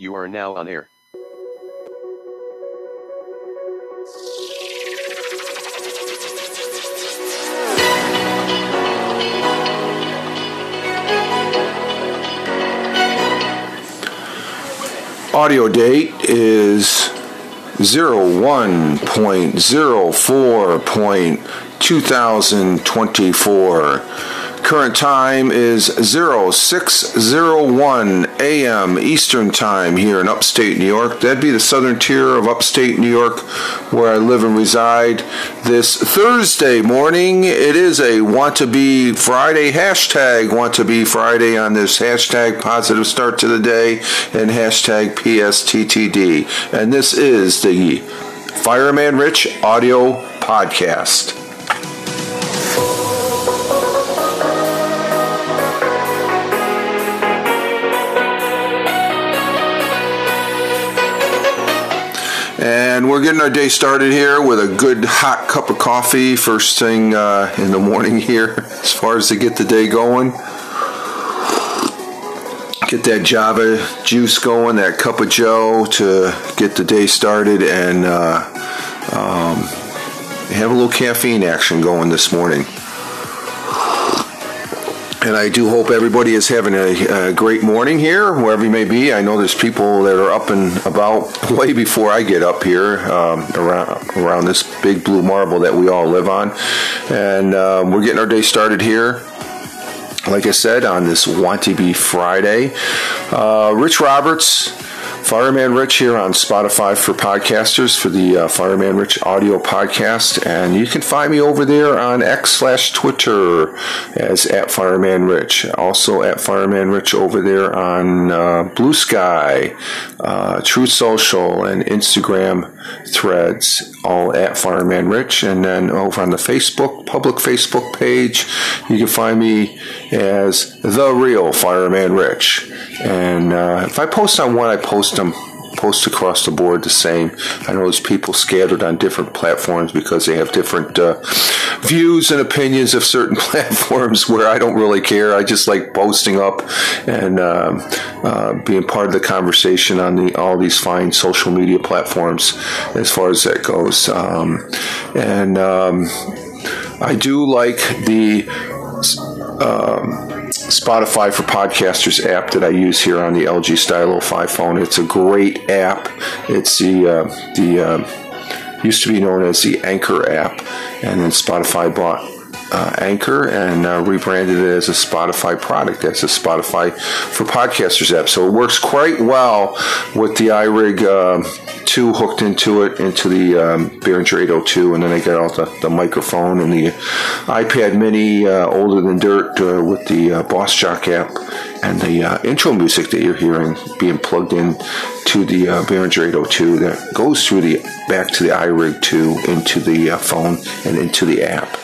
You are now on air. Audio date is 01.04.2024. Current time is 0601 a.m. Eastern Time here in upstate New York. That'd be the southern tier of upstate New York where I live and reside. This Thursday morning, it is a Want to Be Friday hashtag Want to Be Friday on this hashtag positive start to the day and hashtag PSTTD. And this is the Fireman Rich audio podcast. And we're getting our day started here with a good hot cup of coffee first thing uh, in the morning here, as far as to get the day going. Get that Java juice going, that cup of Joe to get the day started, and uh, um, have a little caffeine action going this morning. And I do hope everybody is having a, a, great morning here, wherever you may be. I know there's people that are up and about way before I get up here um, around around this big blue marble that we all live on, and um, we're getting our day started here. Like I said, on this Want to Be Friday, uh, Rich Roberts Fireman Rich here on Spotify for podcasters for the uh, Fireman Rich audio podcast. And you can find me over there on X slash Twitter as at Fireman Rich. Also at Fireman Rich over there on uh, Blue Sky, uh, Truth Social, and Instagram threads, all at Fireman Rich. And then over on the Facebook, public Facebook page, you can find me as The Real Fireman Rich. And uh, if I post on one, I post them post across the board the same. I know there's people scattered on different platforms because they have different uh, views and opinions of certain platforms where I don't really care. I just like posting up and um, uh, being part of the conversation on the all these fine social media platforms as far as that goes. Um, and um, I do like the um, Spotify for Podcasters app that I use here on the LG Stylo 5 phone. It's a great app. It's the uh, the uh, used to be known as the Anchor app, and then Spotify bought uh, Anchor and uh, rebranded it as a Spotify product. That's a Spotify for Podcasters app. So it works quite well with the iRig uh, 2 hooked into it, into the um, Behringer 802, and then I got all the, the microphone and the iPad mini uh, older than dirt uh, with the uh, Boss Jock app and the uh, intro music that you're hearing being plugged in to the uh, Behringer 802 that goes through the back to the iRig 2 into the uh, phone and into the app.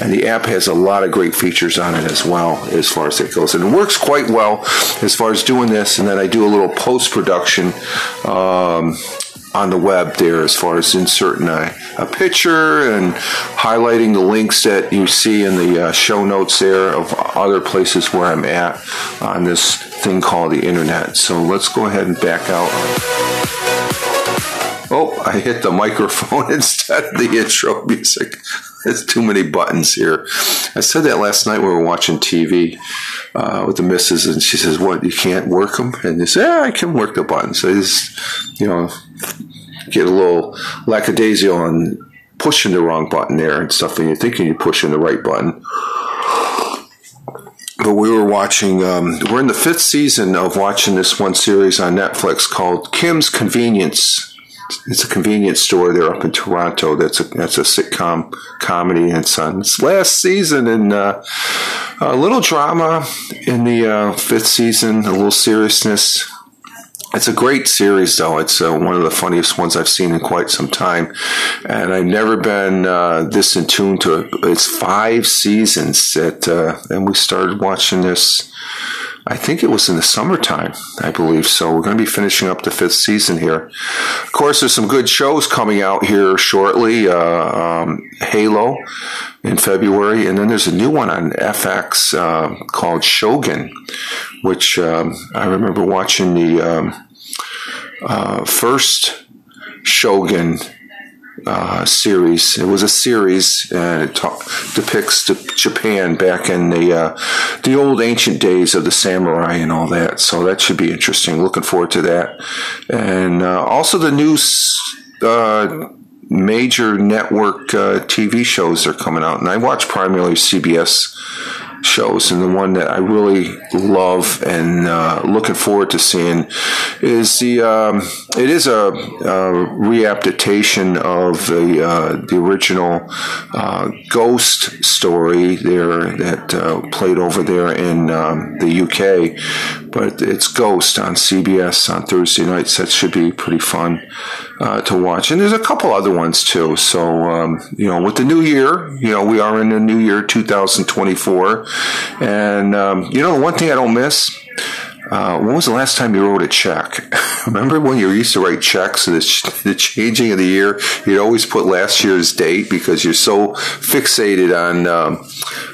And the app has a lot of great features on it as well as far as it goes. And it works quite well as far as doing this. And then I do a little post production. Um, on the web there as far as inserting a, a, picture and highlighting the links that you see in the uh, show notes there of other places where I'm at on this thing called the internet. So let's go ahead and back out. Oh, I hit the microphone instead of the intro music. There's too many buttons here. I said that last night when we were watching TV uh, with the missus, and she says, "What? You can't work them?" And you say, "Yeah, I can work the buttons." So just, you know, get a little lackadaisical and pushing the wrong button there and stuff, and you're thinking you're pushing the right button. But we were watching. Um, we're in the fifth season of watching this one series on Netflix called Kim's Convenience it's a convenience store there up in Toronto. That's a that's a sitcom comedy, and it's on its last season. And uh, a little drama in the uh, fifth season, a little seriousness. It's a great series, though. It's uh, one of the funniest ones I've seen in quite some time, and I've never been uh, this in tune to it. It's five seasons that, uh, and we started watching this I think it was in the summertime, I believe. So we're going to be finishing up the fifth season here. Of course, there's some good shows coming out here shortly. Uh, um, Halo in February, and then there's a new one on FX uh, called Shogun, which um, I remember watching the. Um, uh, first Shogun uh, series. It was a series, and it ta- depicts Japan back in the uh, the old ancient days of the samurai and all that. So that should be interesting. Looking forward to that, and uh, also the new uh, major network uh, TV shows are coming out, and I watch primarily CBS shows, and the one that I really love and uh, looking forward to seeing is the um, it is a, a readaptation of the uh, the original uh, Ghost story there that uh, played over there in um, the UK, but it's Ghost on CBS on Thursday nights. That should be pretty fun uh, to watch, and there's a couple other ones too. So um, you know, with the new year, you know, we are in the new year 2024. And um, you know, the one thing I don't miss. Uh, when was the last time you wrote a check? Remember when you used to write checks the, the changing of the year? You'd always put last year's date because you're so fixated on um,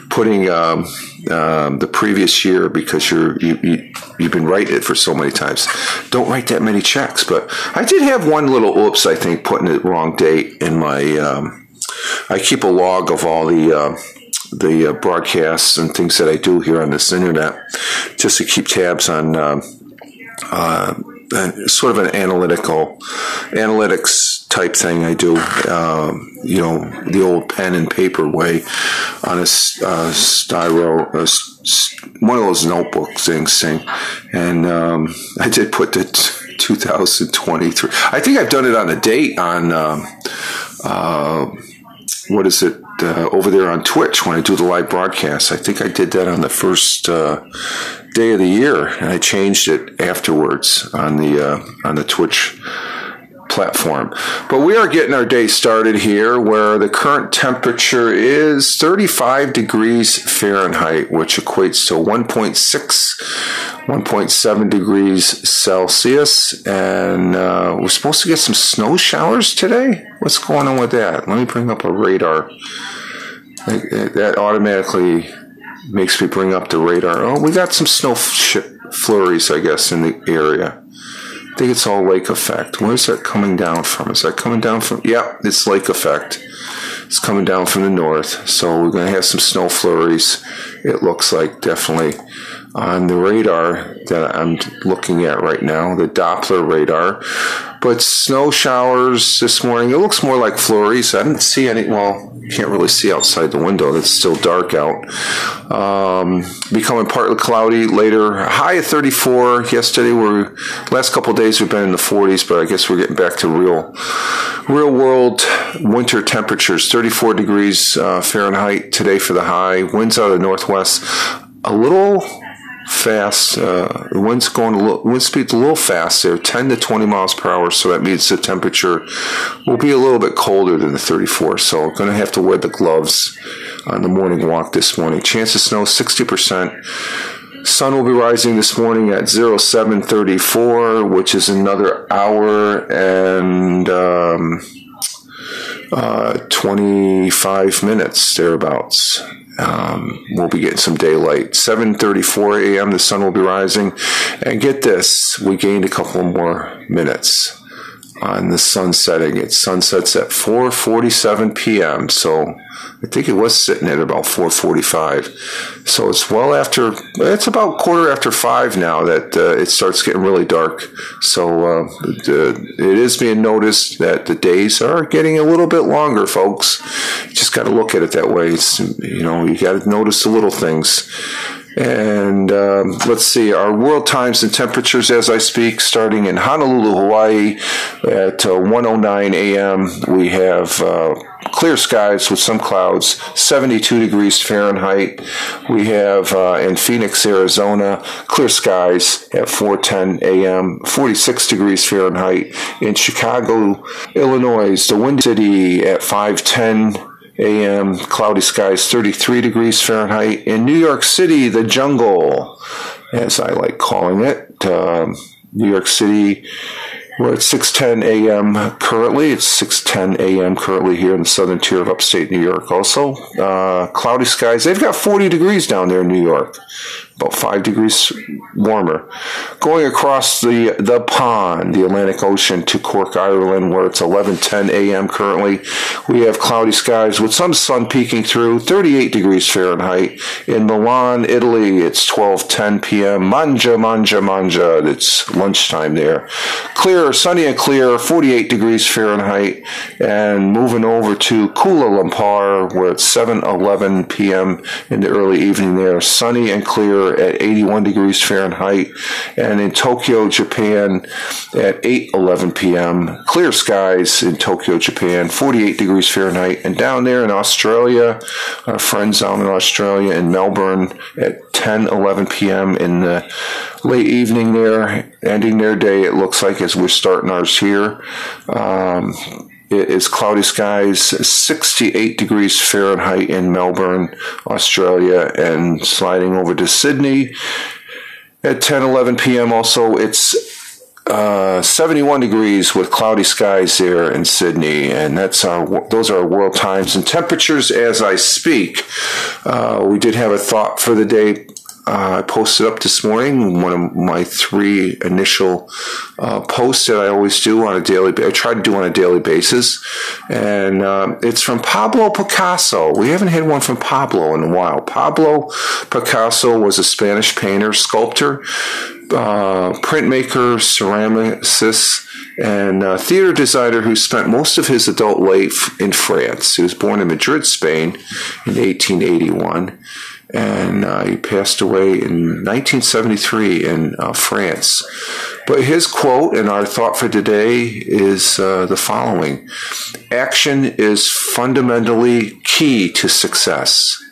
putting um, um, the previous year because you're you, you, you've been writing it for so many times. Don't write that many checks. But I did have one little oops. I think putting the wrong date in my. Um, I keep a log of all the uh, the uh, broadcasts and things that I do here on this internet, just to keep tabs on uh, sort of an analytical analytics type thing I do. Um, you know, the old pen and paper way on a uh, styro, one of those notebook things thing, and um, I did put the. T- 2023. I think I've done it on a date on um, uh, what is it uh, over there on Twitch when I do the live broadcast. I think I did that on the first uh, day of the year, and I changed it afterwards on the uh, on the Twitch platform. But we are getting our day started here where the current temperature is 35 degrees Fahrenheit, which equates to 1.6, 1.7 degrees Celsius. And uh, we're supposed to get some snow showers today. What's going on with that? Let me bring up a radar. That automatically makes me bring up the radar. Oh, we got some snow flurries, I guess, in the area. Think it's all lake effect. Where's that coming down from? Is that coming down from? Yeah, it's lake effect. It's coming down from the north. So we're going to have some snow flurries. It looks like definitely on the radar that I'm looking at right now, the Doppler radar. But snow showers this morning, it looks more like flurries. I didn't see any, well, can't really see outside the window. It's still dark out. Um, becoming partly cloudy later. High of 34 yesterday. We're last couple days we've been in the 40s, but I guess we're getting back to real, real world winter temperatures. 34 degrees uh, Fahrenheit today for the high. Winds out of the northwest. A little fast. Uh, the wind's going a little, wind speed's a little fast there, 10 to 20 miles per hour. So that means the temperature will be a little bit colder than the 34. So going to have to wear the gloves on the morning walk this morning. Chance of snow 60%. Sun will be rising this morning at 0734, which is another hour and um, uh, 25 minutes thereabouts. Um, we'll be getting some daylight. 7:34 a.m. The sun will be rising, and get this: we gained a couple more minutes on the sun setting. It sunsets at 4:47 p.m. So I think it was sitting at about 4:45. So it's well after. It's about quarter after five now that uh, it starts getting really dark. So uh, the, it is being noticed that the days are getting a little bit longer, folks. You just got to look at it that way. It's you know you got to notice the little things. And um, let's see, our world times and temperatures as I speak, starting in Honolulu, Hawaii at uh, 109 a.m. We have uh, clear skies with some clouds, 72 degrees Fahrenheit. We have uh, in Phoenix, Arizona, clear skies at 4:10 a.m., 46 degrees Fahrenheit. In Chicago, Illinois, the Windy City at 5:10 a.m. Cloudy skies, 33 degrees Fahrenheit. In New York City, the jungle, as I like calling it, um, New York City we're at 6:10 a.m. currently. It's 6:10 a.m. currently here in the southern tier of upstate New York. Also, uh, cloudy skies. They've got 40 degrees down there in New York. About five degrees warmer. Going across the the pond, the Atlantic Ocean, to Cork, Ireland, where it's 11:10 a.m. currently, we have cloudy skies with some sun peeking through. 38 degrees Fahrenheit. In Milan, Italy, it's 12:10 p.m. Manja, manja, manja. It's lunchtime there. Clear, sunny and clear. 48 degrees Fahrenheit. And moving over to Kuala Lumpur, where it's 7:11 p.m. in the early evening there. Sunny and clear at 81 degrees Fahrenheit, and in Tokyo, Japan at 8:11 p.m. Clear skies in Tokyo, Japan, 48 degrees Fahrenheit, and down there in Australia, our friends down in Australia in Melbourne at 10:11 p.m. in the late evening there, ending their day. It looks like as we're starting ours here. Um, it is cloudy skies, 68 degrees Fahrenheit in Melbourne, Australia, and sliding over to Sydney at 10 11 p.m. Also, it's uh, 71 degrees with cloudy skies there in Sydney, and that's our those are our world times and temperatures as I speak. Uh, we did have a thought for the day uh, I posted up this morning one of my three initial uh, posts that I always do on a daily. I try to do on a daily basis, and um, it's from Pablo Picasso. We haven't had one from Pablo in a while. Pablo Picasso was a Spanish painter, sculptor, uh, printmaker, ceramicist. And theater designer who spent most of his adult life in France. He was born in Madrid, Spain in 1881 and uh, he passed away in 1973 in uh, France. But his quote and our thought for today is uh, the following Action is fundamentally key to success.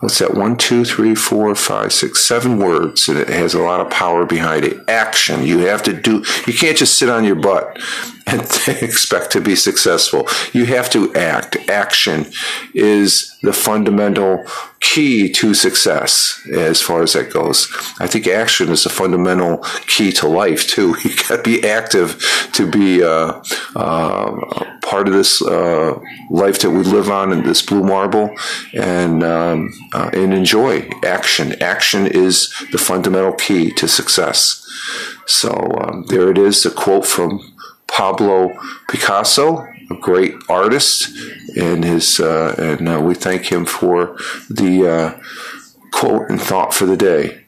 What's that? One, two, three, four, five, six, seven words, and it has a lot of power behind it. Action. You have to do, you can't just sit on your butt and expect to be successful. You have to act. Action is the fundamental key to success as far as that goes. I think action is a fundamental key to life too. You got to be active to be uh, uh, part of this uh, life that we live on in this blue marble, and um, uh, and enjoy action. Action is the fundamental key to success. So um, there it is, the quote from Pablo Picasso, a great artist, and his uh, and uh, we thank him for the uh, quote and thought for the day.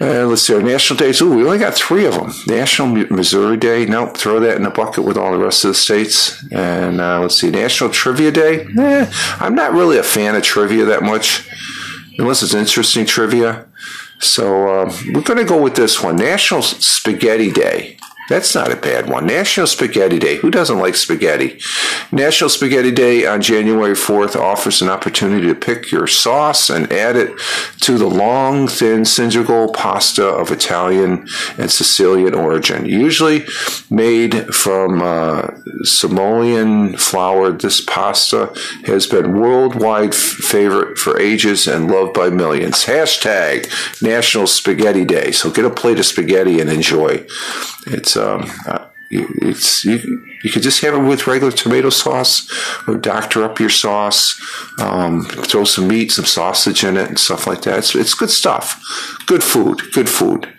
Uh, let's see, our national days. Ooh, we only got three of them. National Missouri Day. Nope, throw that in the bucket with all the rest of the states. And uh, let's see, National Trivia Day. Eh, I'm not really a fan of trivia that much, unless it's interesting trivia. So uh, we're going to go with this one National Spaghetti Day. That's not a bad one. National Spaghetti Day. Who doesn't like spaghetti? National Spaghetti Day on January 4th offers an opportunity to pick your sauce and add it to the long, thin, cylindrical pasta of Italian and Sicilian origin. Usually made from uh, flour, this pasta has been worldwide favorite for ages and loved by millions. Hashtag National Spaghetti Day. So get a plate of spaghetti and enjoy. It's um, uh, it's you, you could just have it with regular tomato sauce or doctor up your sauce um, throw some meat some sausage in it and stuff like that. It's, it's good stuff. Good food good food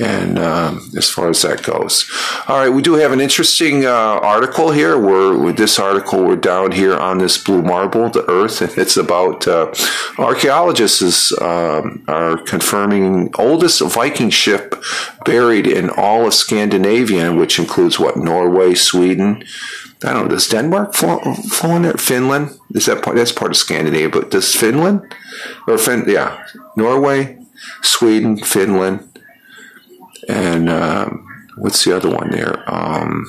and um, as far as that goes. All right, we do have an interesting uh, article here. We're with this article. We're down here on this blue marble, the Earth, and it's about uh, archaeologists is, um, are confirming oldest Viking ship buried in all of Scandinavia, which includes what Norway, Sweden. I don't know. Does Denmark fall, fall in there? Finland? Is that part? That's part of Scandinavia, but does Finland or fin? Yeah, Norway, Sweden, Finland and um, what's the other one there? Um,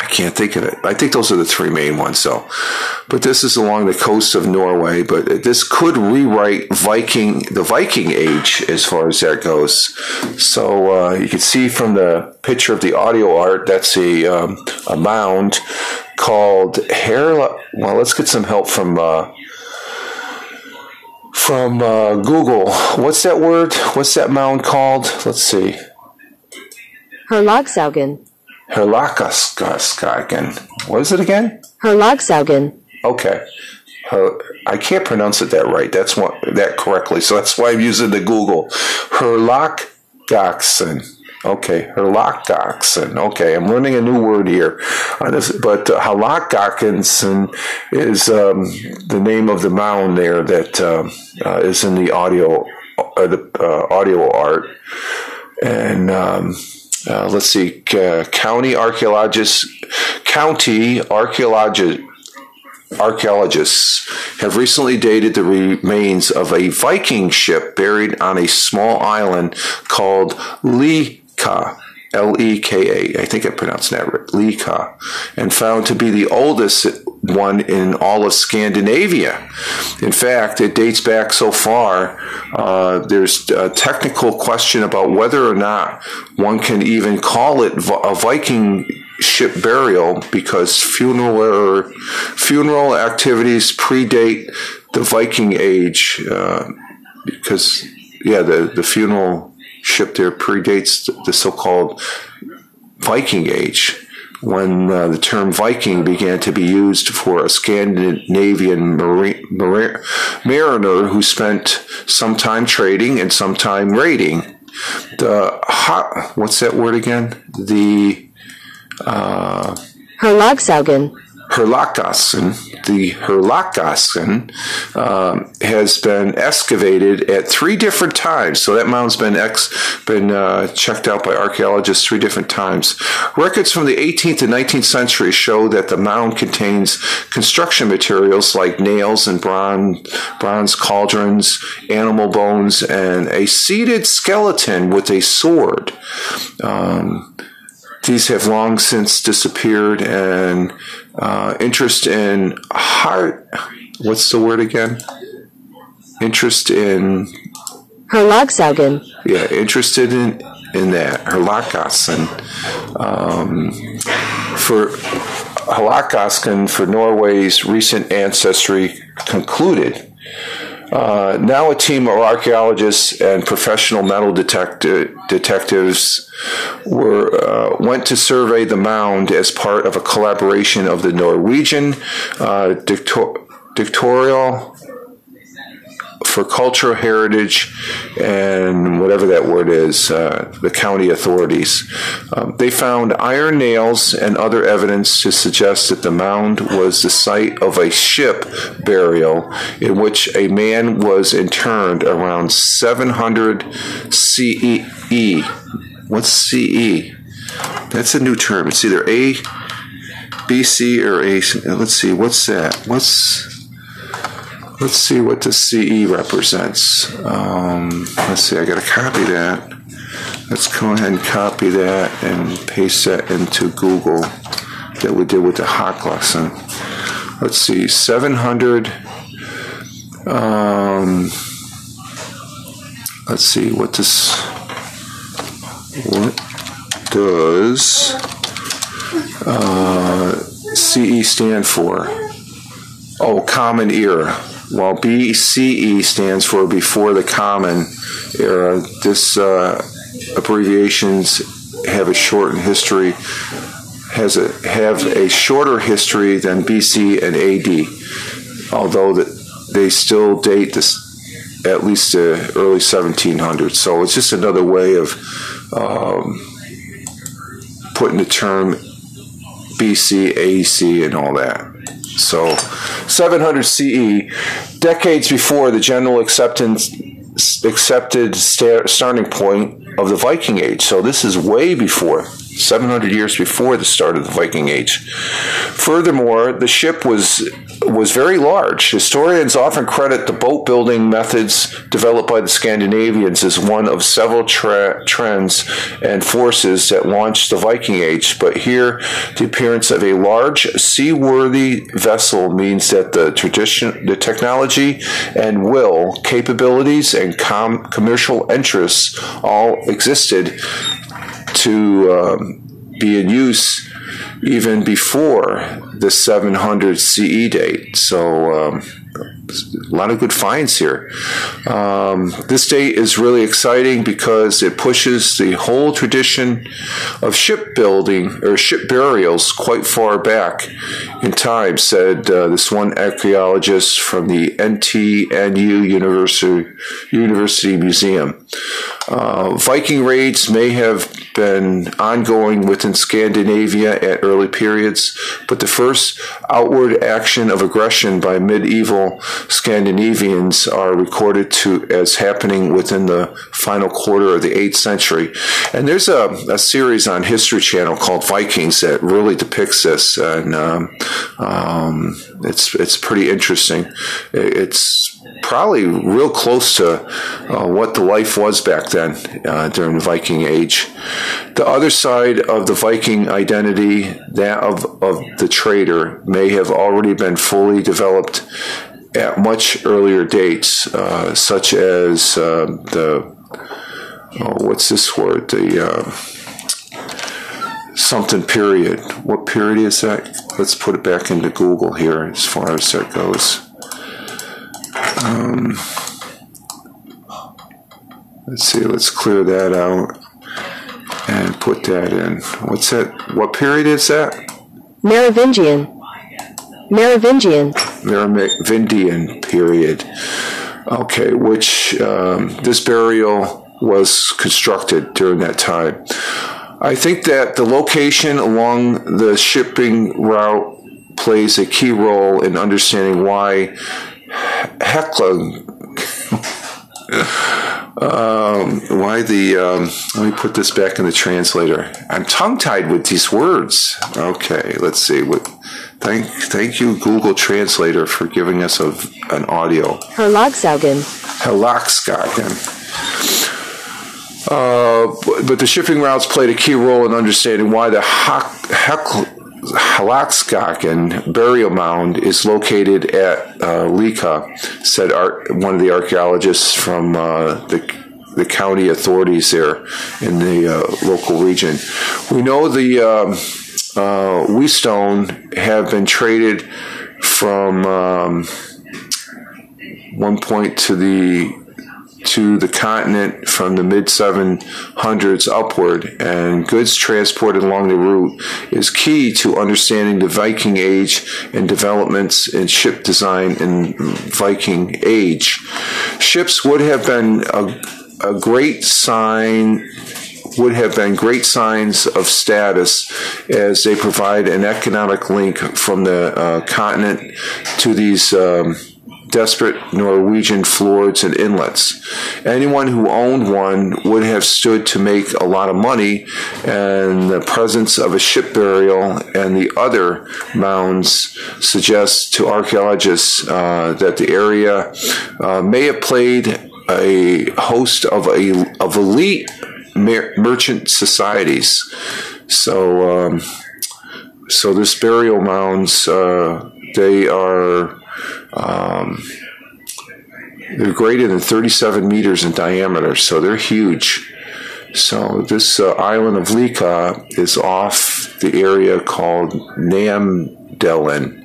I can't think of it. I think those are the three main ones, though. But this is along the coast of Norway. But this could rewrite Viking, the Viking age, as far as that goes. So uh, you can see from the picture of the audio art, that's a um, a mound called Herla. Well, let's get some help from. Uh, from uh, Google. What's that word? What's that mound called? Let's see. Herlogsaugen. Herlakaskagen. What is it again? Herlogsaugen. Okay. her, I can't pronounce it that right. That's what that correctly. So that's why I'm using the Google. Herlockdoxen. Okay, Herlockdoxen. Okay, I'm learning a new word here. On this, but uh, Herlockdoxen is um, the name of the mound there that um, uh, is in the audio, uh, the uh, audio art, and. Um, uh, let's see, uh, county archaeologists, county archaeologists, archaeologists have recently dated the remains of a Viking ship buried on a small island called Leka. L E K A, I think I pronounced that right, Leka, and found to be the oldest one in all of Scandinavia. In fact, it dates back so far, uh, there's a technical question about whether or not one can even call it a Viking ship burial because funeral funeral activities predate the Viking age. Uh, because yeah, the the funeral ship there predates the so-called Viking age. When uh, the term Viking began to be used for a Scandinavian marine, mariner who spent some time trading and some time raiding, the hot, what's that word again? The uh. Herlakassen, the Herlakassen, um, has been excavated at three different times. So that mound's been ex, been uh, checked out by archaeologists three different times. Records from the 18th and 19th century show that the mound contains construction materials like nails and bronze, bronze cauldrons, animal bones, and a seated skeleton with a sword. Um, these have long since disappeared, and uh, interest in heart. What's the word again? Interest in Herlogsaugen. Yeah, interested in in that Herlakassen. Um, for Herlakassen for Norway's recent ancestry concluded uh, now, a team of archaeologists and professional metal detectives were uh, went to survey the mound as part of a collaboration of the Norwegian uh, Dictorial for cultural heritage and whatever that word is, uh, the county authorities. Um, they found iron nails and other evidence to suggest that the mound was the site of a ship burial in which a man was interned around 700 CE. What's CE? That's a new term. It's either A, BC, or A. Let's see. What's that? What's Let's see what the CE represents. Um, let's see, I got to copy that. Let's go ahead and copy that and paste that into Google that we did with the Hawk lesson. Let's see, 700. Um, let's see what. What does uh, CE stand for? Oh, Common Era while BCE stands for before the Common Era, this uh, abbreviations have a shortened history, has a have a shorter history than BC and AD, although that they still date this at least the early 1700s. So it's just another way of um, putting the term BC, AC, and all that. So 700 CE, decades before the general acceptance accepted starting point of the Viking Age. So this is way before 700 years before the start of the Viking Age. Furthermore, the ship was was very large. Historians often credit the boat building methods developed by the Scandinavians as one of several tra- trends and forces that launched the Viking Age. But here, the appearance of a large seaworthy vessel means that the tradition, the technology and will, capabilities, and com- commercial interests all existed to um, be in use even before the 700 CE date. So um, a lot of good finds here. Um, this date is really exciting because it pushes the whole tradition of shipbuilding or ship burials quite far back in time, said uh, this one archaeologist from the NTNU University, University Museum. Uh, Viking raids may have been ongoing within Scandinavia at early periods, but the first outward action of aggression by medieval Scandinavians are recorded to as happening within the final quarter of the 8th century. And there's a, a series on History Channel called Vikings that really depicts this, and um, um, it's it's pretty interesting. It's probably real close to uh, what the life was back then uh, during the Viking Age. The other side of the Viking identity, that of, of the trader, may have already been fully developed at much earlier dates, uh, such as uh, the oh, what's this word? The uh, something period. What period is that? Let's put it back into Google here as far as that goes. Um, let's see, let's clear that out and put that in. What's that? What period is that? Merovingian. Merovingian. Merovingian period. Okay, which um, this burial was constructed during that time. I think that the location along the shipping route plays a key role in understanding why Hekla. um, why the? Um, let me put this back in the translator. I'm tongue tied with these words. Okay, let's see. What? Thank, thank you, Google Translator, for giving us a, an audio. Herlogsaugen. Herlogsaugen. Uh, but the shipping routes played a key role in understanding why the Hekla Halaxkaken burial mound is located at uh, Lika, said one of the archaeologists from uh, the the county authorities there in the uh, local region. We know the um, uh, whetstone have been traded from um, one point to the to the continent from the mid 700s upward, and goods transported along the route is key to understanding the Viking Age and developments in ship design in Viking Age. Ships would have been a, a great sign would have been great signs of status as they provide an economic link from the uh, continent to these um, desperate Norwegian fjords and inlets. Anyone who owned one would have stood to make a lot of money, and the presence of a ship burial and the other mounds suggests to archaeologists uh, that the area uh, may have played a host of a of elite mer- merchant societies. So, um, so this burial mounds uh, they are um, they're greater than 37 meters in diameter, so they're huge. So this uh, island of Lika is off the area called Namdalen.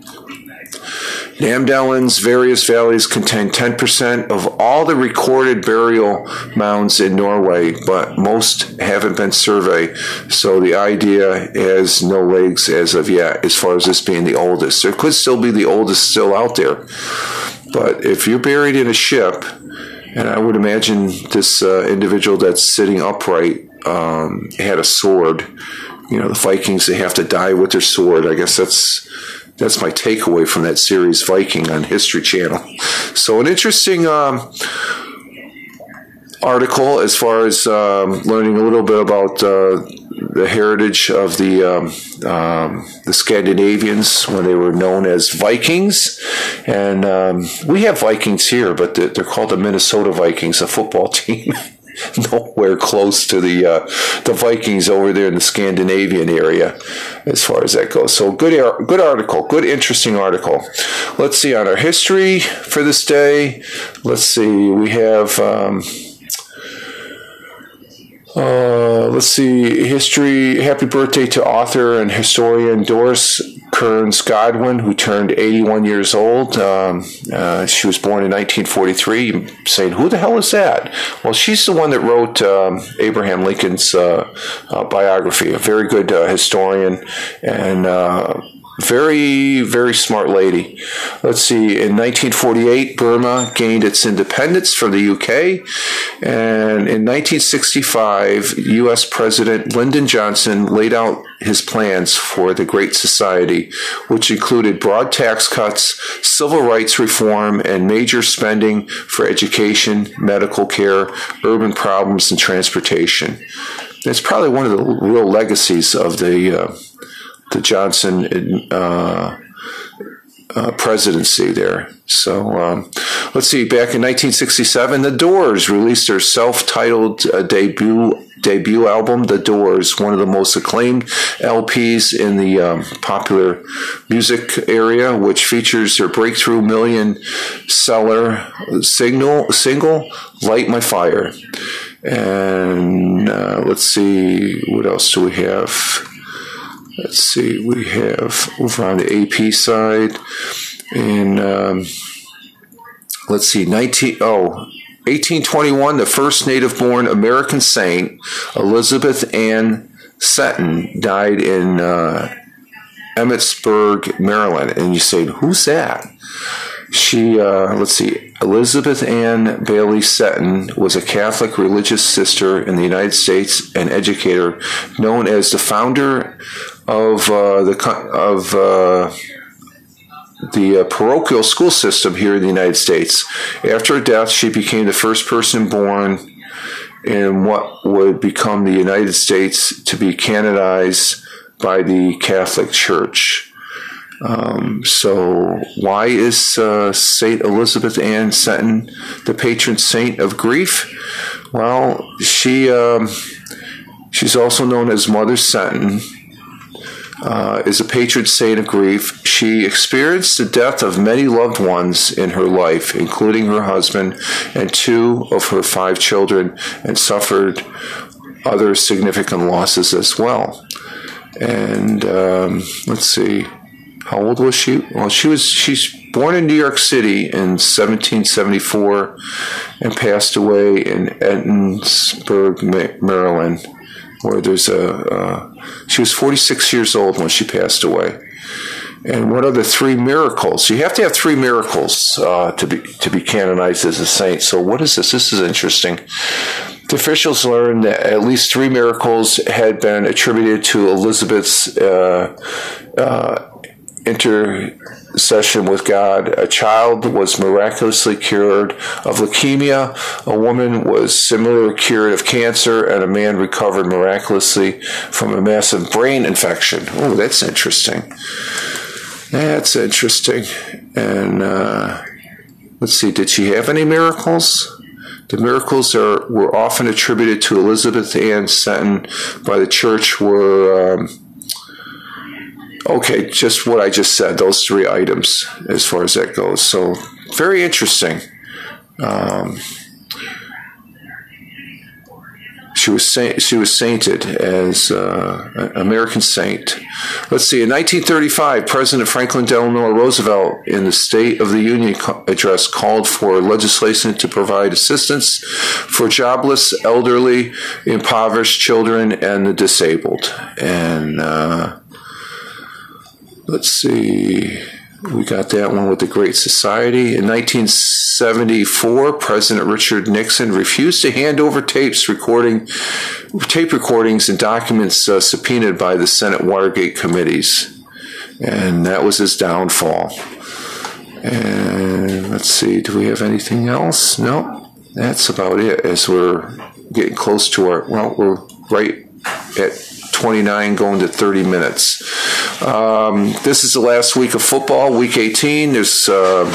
Namdalen's various valleys contain 10% of all the recorded burial mounds in Norway, but most haven't been surveyed. So the idea has no legs as of yet, as far as this being the oldest. There could still be the oldest still out there. But if you're buried in a ship, and I would imagine this uh, individual that's sitting upright um, had a sword. You know, the Vikings, they have to die with their sword. I guess that's that's my takeaway from that series Viking on History Channel. So an interesting um, article as far as um, learning a little bit about uh, the heritage of the um, um, the Scandinavians when they were known as Vikings, and um, we have Vikings here, but they're called the Minnesota Vikings, a football team. nowhere close to the uh, the Vikings over there in the Scandinavian area, as far as that goes. So good, good article, good interesting article. Let's see on our history for this day. Let's see, we have. Um, uh, let's see, history. Happy birthday to author and historian Doris Kearns Goodwin, who turned 81 years old. Um, uh, she was born in 1943. saying, who the hell is that? Well, she's the one that wrote um, Abraham Lincoln's uh, uh, biography, a very good uh, historian and uh, very, very smart lady. Let's see, in 1948, Burma gained its independence from the UK. And in 1965, US President Lyndon Johnson laid out his plans for the Great Society, which included broad tax cuts, civil rights reform, and major spending for education, medical care, urban problems, and transportation. It's probably one of the real legacies of the uh, the Johnson uh, uh, presidency there. So um, let's see. Back in 1967, The Doors released their self-titled uh, debut debut album, The Doors, one of the most acclaimed LPs in the um, popular music area, which features their breakthrough million seller signal single, "Light My Fire." And uh, let's see, what else do we have? Let's see, we have over on the AP side, and um, let's see, 19, oh, 1821, the first native born American saint, Elizabeth Ann Seton, died in uh, Emmitsburg, Maryland. And you say, who's that? She, uh, let's see, Elizabeth Ann Bayley Seton was a Catholic religious sister in the United States and educator, known as the founder of uh, the of uh, the uh, parochial school system here in the United States. After her death, she became the first person born in what would become the United States to be canonized by the Catholic Church. Um, so, why is uh, Saint Elizabeth Ann Seton the patron saint of grief? Well, she um, she's also known as Mother Seton uh, is a patron saint of grief. She experienced the death of many loved ones in her life, including her husband and two of her five children, and suffered other significant losses as well. And um, let's see, how old was she? Well, she was she's born in New York City in 1774 and passed away in Edensburg, Maryland where there's a, uh, she was 46 years old when she passed away. And what are the three miracles? You have to have three miracles uh, to be to be canonized as a saint. So what is this? This is interesting. The officials learned that at least three miracles had been attributed to Elizabeth's uh, uh inter session with God. A child was miraculously cured of leukemia. A woman was similarly cured of cancer, and a man recovered miraculously from a massive brain infection. Oh, that's interesting. That's interesting. And uh, let's see, did she have any miracles? The miracles are, were often attributed to Elizabeth Ann Seton by the church were. Um, Okay, just what I just said, those three items as far as that goes. So, very interesting. Um, she was she was sainted as uh, an American saint. Let's see. In 1935, President Franklin Delano Roosevelt, in the State of the Union address, called for legislation to provide assistance for jobless, elderly, impoverished children, and the disabled. And uh, let's see. We got that one with the Great Society. In 1974, President Richard Nixon refused to hand over tapes recording tape recordings and documents uh, subpoenaed by the Senate Watergate committees, and that was his downfall. And let's see, do we have anything else? No, that's about it. As we're getting close to our well, we're right at 29 going to 30 minutes. Um, this is the last week of football, week 18. There's uh,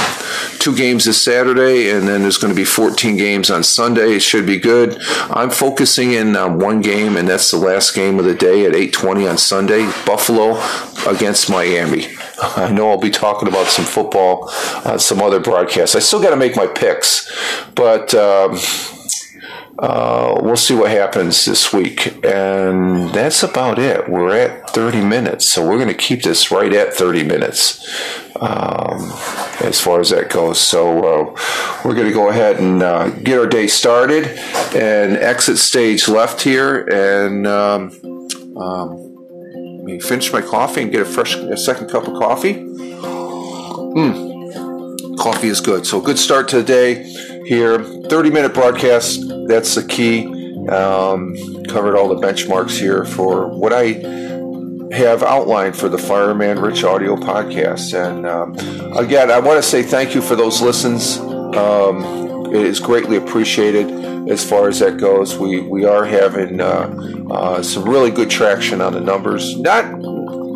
two games this Saturday, and then there's going to be 14 games on Sunday. It should be good. I'm focusing in on one game, and that's the last game of the day at 8:20 on Sunday. Buffalo against Miami. I know I'll be talking about some football on some other broadcasts. I still got to make my picks, but. Um, uh, we'll see what happens this week. And that's about it. We're at 30 minutes, so we're going to keep this right at 30 minutes um, as far as that goes. So uh, we're going to go ahead and uh, get our day started and exit stage left here and um, um, finish my coffee and get a fresh a second cup of coffee. Mm. Coffee is good. So good start to the day here. 30 minute broadcast. That's the key. Um, covered all the benchmarks here for what I have outlined for the Fireman Rich audio podcast. And um, again, I want to say thank you for those listens. Um, it is greatly appreciated as far as that goes. We we are having uh, uh, some really good traction on the numbers. Not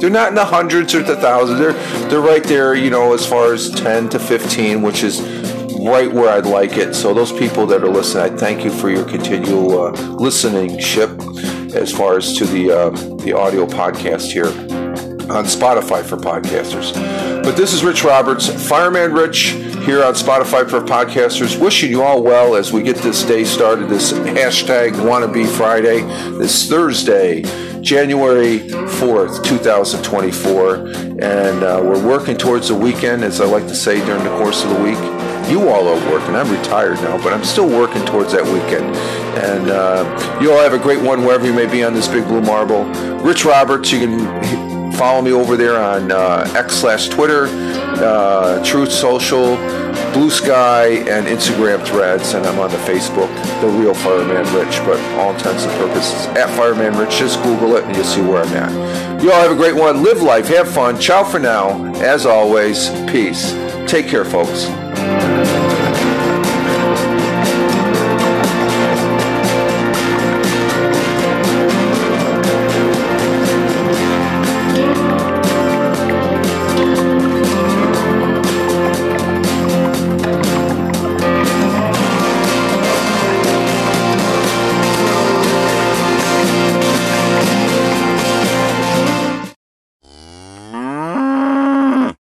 they're not in the hundreds or the thousands. They're they're right there, you know, as far as ten to fifteen, which is right where I'd like it. So those people that are listening, I thank you for your continual uh, listening ship as far as to the uh, the audio podcast here on Spotify for podcasters. But this is Rich Roberts, Fireman Rich, here on Spotify for podcasters. Wishing you all well as we get this day started. This hashtag Wannabe Friday, this Thursday. January 4th, 2024. And uh, we're working towards the weekend, as I like to say during the course of the week. You all are working. I'm retired now, but I'm still working towards that weekend. And uh, you all have a great one wherever you may be on this big blue marble. Rich Roberts, you can follow me over there on uh, X slash Twitter, uh, Truth Social, Blue Sky, and Instagram threads. And I'm on the Facebook, The Real Fireman Rich, but all intents and purposes, at Fireman Rich. Just Google it and you'll see where I'm at. You all have a great one. Live life, have fun. Ciao for now. As always, peace. Take care, folks.